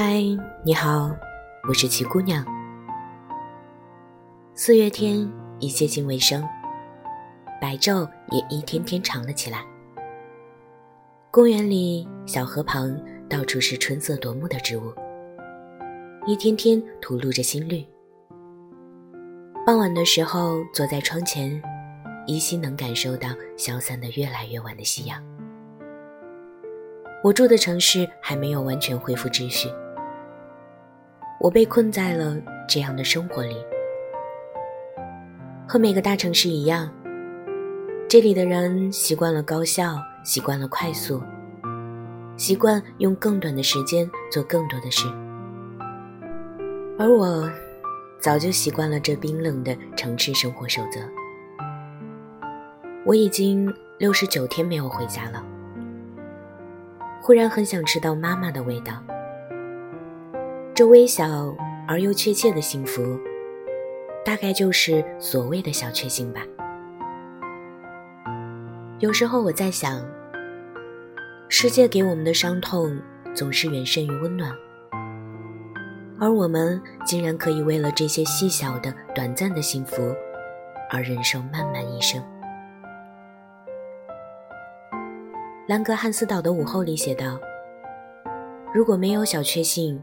嗨，你好，我是齐姑娘。四月天已接近尾声，白昼也一天天长了起来。公园里、小河旁，到处是春色夺目的植物，一天天吐露着新绿。傍晚的时候，坐在窗前，依稀能感受到消散的越来越晚的夕阳。我住的城市还没有完全恢复秩序，我被困在了这样的生活里。和每个大城市一样，这里的人习惯了高效，习惯了快速，习惯用更短的时间做更多的事，而我。早就习惯了这冰冷的城市生活守则。我已经六十九天没有回家了，忽然很想吃到妈妈的味道。这微小而又确切的幸福，大概就是所谓的小确幸吧。有时候我在想，世界给我们的伤痛总是远胜于温暖。而我们竟然可以为了这些细小的、短暂的幸福，而忍受漫漫一生。兰格汉斯岛的午后里写道：“如果没有小确幸，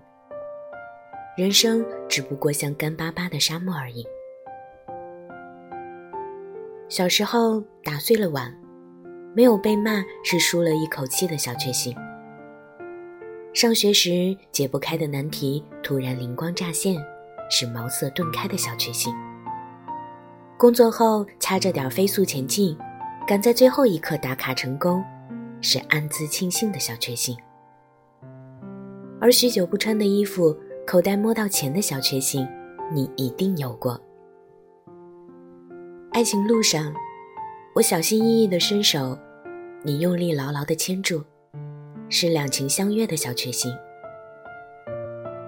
人生只不过像干巴巴的沙漠而已。”小时候打碎了碗，没有被骂是舒了一口气的小确幸。上学时解不开的难题突然灵光乍现，是茅塞顿开的小确幸；工作后掐着点飞速前进，赶在最后一刻打卡成功，是暗自庆幸的小确幸；而许久不穿的衣服，口袋摸到钱的小确幸，你一定有过。爱情路上，我小心翼翼的伸手，你用力牢牢的牵住。是两情相悦的小确幸。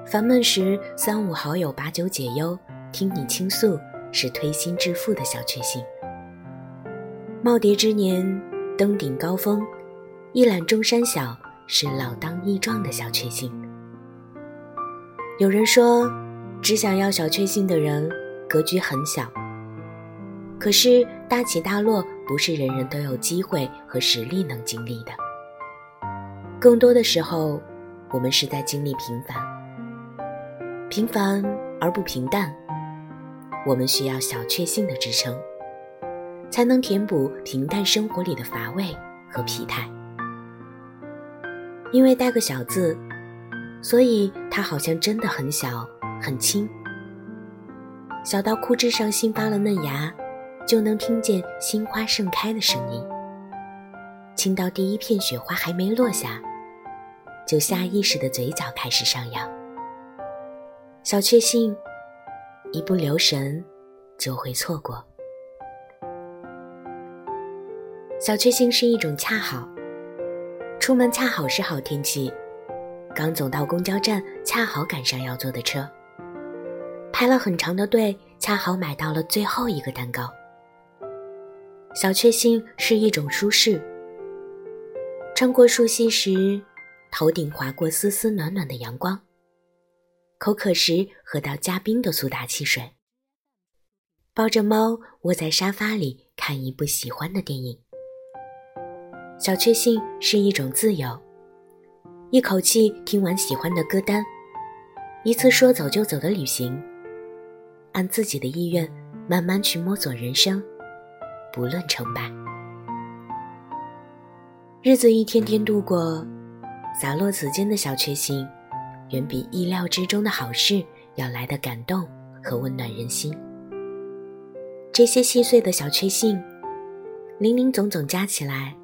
烦闷时，三五好友把酒解忧，听你倾诉，是推心置腹的小确幸。耄耋之年，登顶高峰，一览众山小，是老当益壮的小确幸。有人说，只想要小确幸的人，格局很小。可是，大起大落不是人人都有机会和实力能经历的。更多的时候，我们是在经历平凡，平凡而不平淡。我们需要小确幸的支撑，才能填补平淡生活里的乏味和疲态。因为带个小字，所以它好像真的很小很轻，小到枯枝上新发了嫩芽，就能听见新花盛开的声音；轻到第一片雪花还没落下。就下意识的嘴角开始上扬。小确幸，一不留神就会错过。小确幸是一种恰好，出门恰好是好天气，刚走到公交站恰好赶上要坐的车，排了很长的队恰好买到了最后一个蛋糕。小确幸是一种舒适，穿过树隙时。头顶划过丝丝暖暖的阳光，口渴时喝到加冰的苏打汽水，抱着猫窝在沙发里看一部喜欢的电影。小确幸是一种自由，一口气听完喜欢的歌单，一次说走就走的旅行，按自己的意愿慢慢去摸索人生，不论成败。日子一天天度过。洒落此间的小确幸，远比意料之中的好事要来的感动和温暖人心。这些细碎的小确幸，零零总总加起来，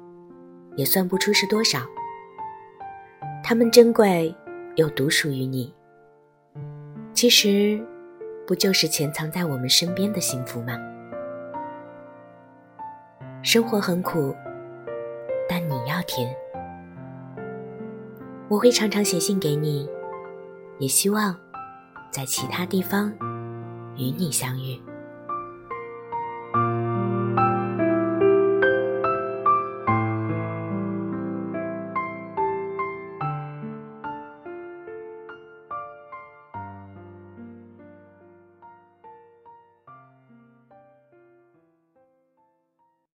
也算不出是多少。它们珍贵又独属于你。其实，不就是潜藏在我们身边的幸福吗？生活很苦，但你要甜。我会常常写信给你，也希望在其他地方与你相遇。